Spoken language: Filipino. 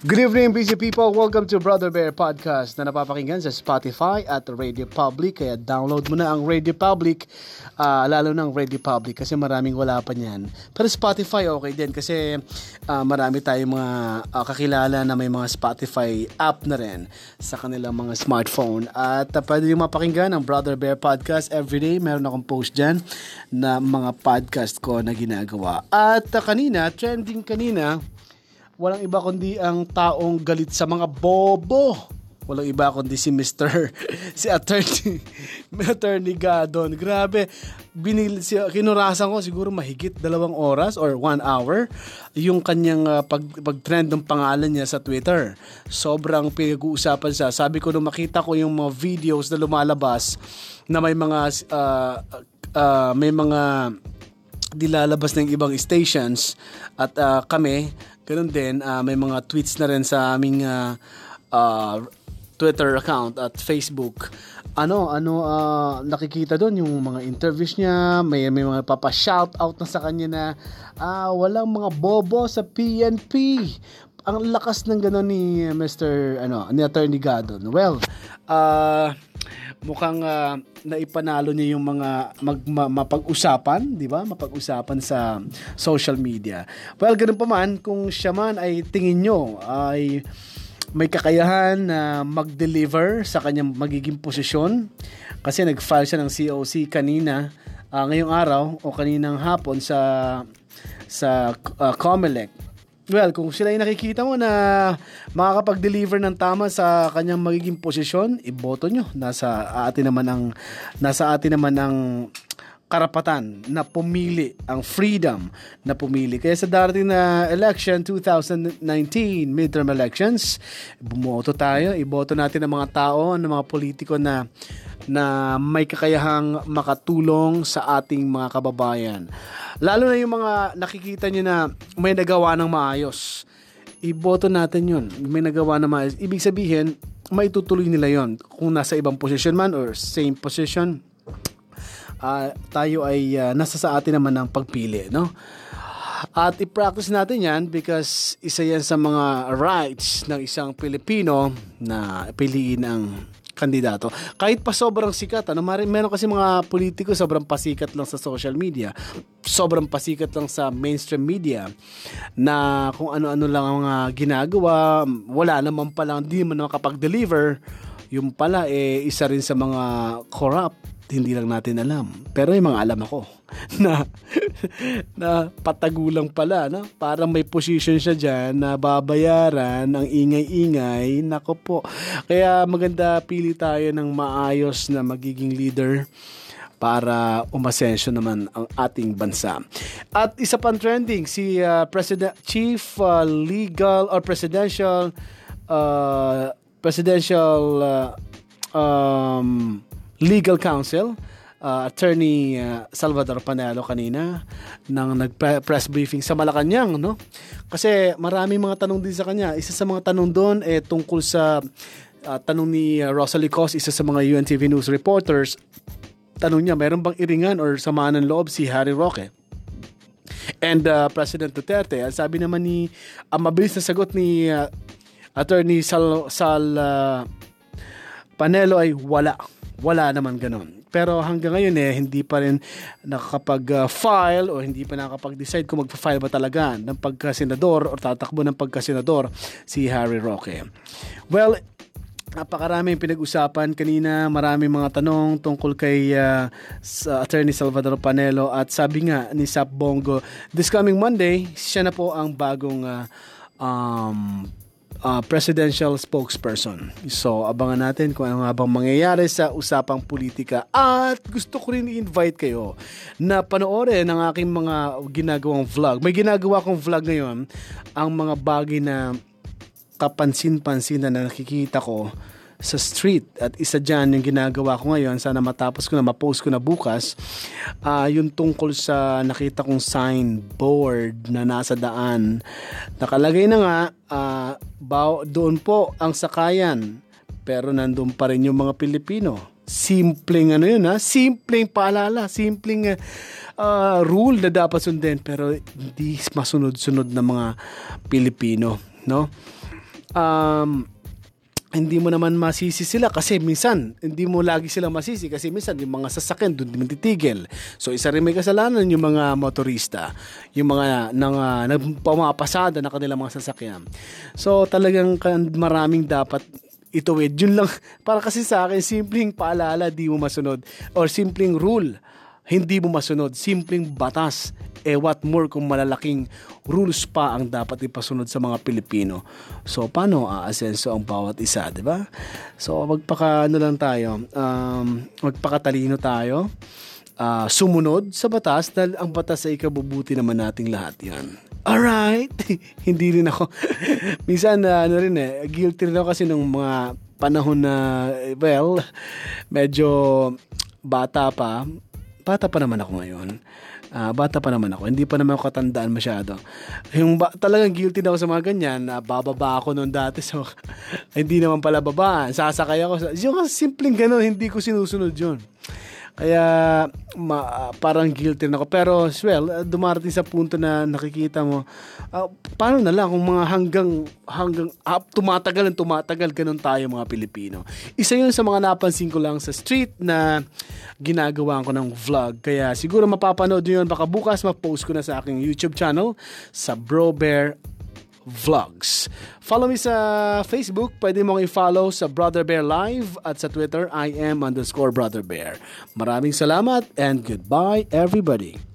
Good evening, busy people. Welcome to Brother Bear Podcast na napapakinggan sa Spotify at Radio Public. Kaya download mo na ang Radio Public, uh, lalo ng Radio Public kasi maraming wala pa niyan. Pero Spotify okay din kasi uh, marami tayong mga uh, kakilala na may mga Spotify app na rin sa kanilang mga smartphone. At uh, pwede yung mapakinggan ang Brother Bear Podcast everyday. Meron akong post dyan na mga podcast ko na ginagawa. At uh, kanina, trending kanina, walang iba kundi ang taong galit sa mga bobo. Walang iba kundi si Mr. si Attorney Attorney Gadon. Grabe, binil si kinurasan ko siguro mahigit dalawang oras or one hour yung kanyang uh, pag pag-trend ng pangalan niya sa Twitter. Sobrang pinag-uusapan siya. Sabi ko nung makita ko yung mga videos na lumalabas na may mga uh, uh, may mga dilalabas ng ibang stations at uh, kami Ganun din, uh, may mga tweets na rin sa aming uh, uh, Twitter account at Facebook. Ano, ano uh, nakikita doon yung mga interviews niya, may may mga papa-shout out na sa kanya na uh, walang mga bobo sa PNP. Ang lakas ng gano'n ni Mr. ano, ni Attorney Gadon. Well, uh, mukhang uh, naipanalo niya yung mga mag, ma, mapag-usapan, di ba? Mapag-usapan sa social media. Well, ganun pa man, kung siya man ay tingin nyo ay may kakayahan na mag-deliver sa kanyang magiging posisyon kasi nag-file siya ng COC kanina uh, ngayong araw o kaninang hapon sa sa uh, COMELEC Well, kung sila ay nakikita mo na makakapag-deliver ng tama sa kanyang magiging posisyon, iboto nyo. Nasa atin naman ang nasa atin naman ang karapatan na pumili, ang freedom na pumili. Kaya sa darating na election, 2019 midterm elections, bumoto tayo, iboto natin ang mga tao, ang mga politiko na na may kakayahang makatulong sa ating mga kababayan. Lalo na yung mga nakikita nyo na may nagawa ng maayos. Iboto natin yun. May nagawa ng maayos. Ibig sabihin, maitutuloy nila yon Kung nasa ibang position man or same position, uh, tayo ay uh, nasa sa atin naman ng pagpili, no? At i-practice natin yan because isa yan sa mga rights ng isang Pilipino na piliin ang kandidato. Kahit pa sobrang sikat, ano, meron kasi mga politiko sobrang pasikat lang sa social media, sobrang pasikat lang sa mainstream media, na kung ano-ano lang ang uh, ginagawa, wala naman pala, hindi man makapag-deliver, yung pala eh isa rin sa mga corrupt hindi lang natin alam. Pero yung mga alam ako na na patagulang pala, no? Parang may position siya diyan na babayaran ng ingay-ingay. Nako po. Kaya maganda pili tayo ng maayos na magiging leader para umasensyo naman ang ating bansa. At isa pang trending, si uh, President Chief uh, Legal or Presidential uh, Presidential uh, um, legal counsel, uh, attorney uh, Salvador Panelo kanina nang nag-press briefing sa Malacanang, no? Kasi marami mga tanong din sa kanya. Isa sa mga tanong doon eh tungkol sa uh, tanong ni uh, Rosalie Cos, isa sa mga UNTV News reporters. Tanong niya, meron bang iringan or samaan ng loob si Harry Roque? And uh, President Duterte, sabi naman ni, ang mabilis na sagot ni uh, Attorney Sal, Sal uh, Panelo ay wala wala naman ganun. Pero hanggang ngayon eh, hindi pa rin nakakapag-file o hindi pa nakakapag-decide kung magpa-file ba talaga ng pagka-senador o tatakbo ng pagka-senador si Harry Roque. Well, napakaraming pinag-usapan kanina, maraming mga tanong tungkol kay uh, sa Attorney Salvador Panelo at sabi nga ni Sap Bongo, this coming Monday, siya na po ang bagong uh, um, uh, presidential spokesperson. So, abangan natin kung ano nga bang mangyayari sa usapang politika. At gusto ko rin i-invite kayo na panoorin ang aking mga ginagawang vlog. May ginagawa kong vlog ngayon, ang mga bagay na kapansin-pansin na nakikita ko sa street at isa dyan yung ginagawa ko ngayon. Sana matapos ko na ma-post ko na bukas. Uh, yung tungkol sa nakita kong signboard na nasa daan. Nakalagay na nga uh, baw, doon po ang sakayan. Pero nandun pa rin yung mga Pilipino. Simpleng ano yun ha? Simpleng paalala simpleng uh, rule na dapat sundin pero hindi masunod-sunod ng mga Pilipino no? Um, hindi mo naman masisi sila kasi minsan hindi mo lagi sila masisi kasi minsan yung mga sasakyan doon din titigil. So isa rin may kasalanan yung mga motorista, yung mga nang uh, nagpumapasada na kanilang mga sasakyan. So talagang maraming dapat ituwid. Yun lang para kasi sa akin simpleng paalala di mo masunod or simpleng rule hindi mo masunod, simpleng batas. Eh what more kung malalaking rules pa ang dapat ipasunod sa mga Pilipino. So paano aasenso ang bawat isa, 'di ba? So magpaka ano lang tayo, um, magpakatalino tayo. Uh, sumunod sa batas dahil ang batas ay ikabubuti naman nating lahat 'yan. Alright. Hindi rin ako. Minsan, uh, ano rin eh, guilty rin ako kasi ng mga panahon na, well, medyo bata pa bata pa naman ako ngayon. Uh, bata pa naman ako. Hindi pa naman ako katandaan masyado. Yung ba, talagang guilty na ako sa mga ganyan. Uh, bababa ako noon dati. So, hindi naman pala babaan. Sasakay ako. Yung simpleng ganun, hindi ko sinusunod yun. Kaya ma, parang guilty na ako. Pero well, dumarating sa punto na nakikita mo, uh, paano na lang kung mga hanggang, hanggang uh, tumatagal ang tumatagal, ganun tayo mga Pilipino. Isa yun sa mga napansin ko lang sa street na ginagawa ko ng vlog. Kaya siguro mapapanood nyo yun. Baka bukas ma-post ko na sa aking YouTube channel sa Bro Bear Vlogs. Follow me sa Facebook. Pwede mong i-follow sa Brother Bear Live at sa Twitter, I am underscore Brother Bear. Maraming salamat and goodbye everybody.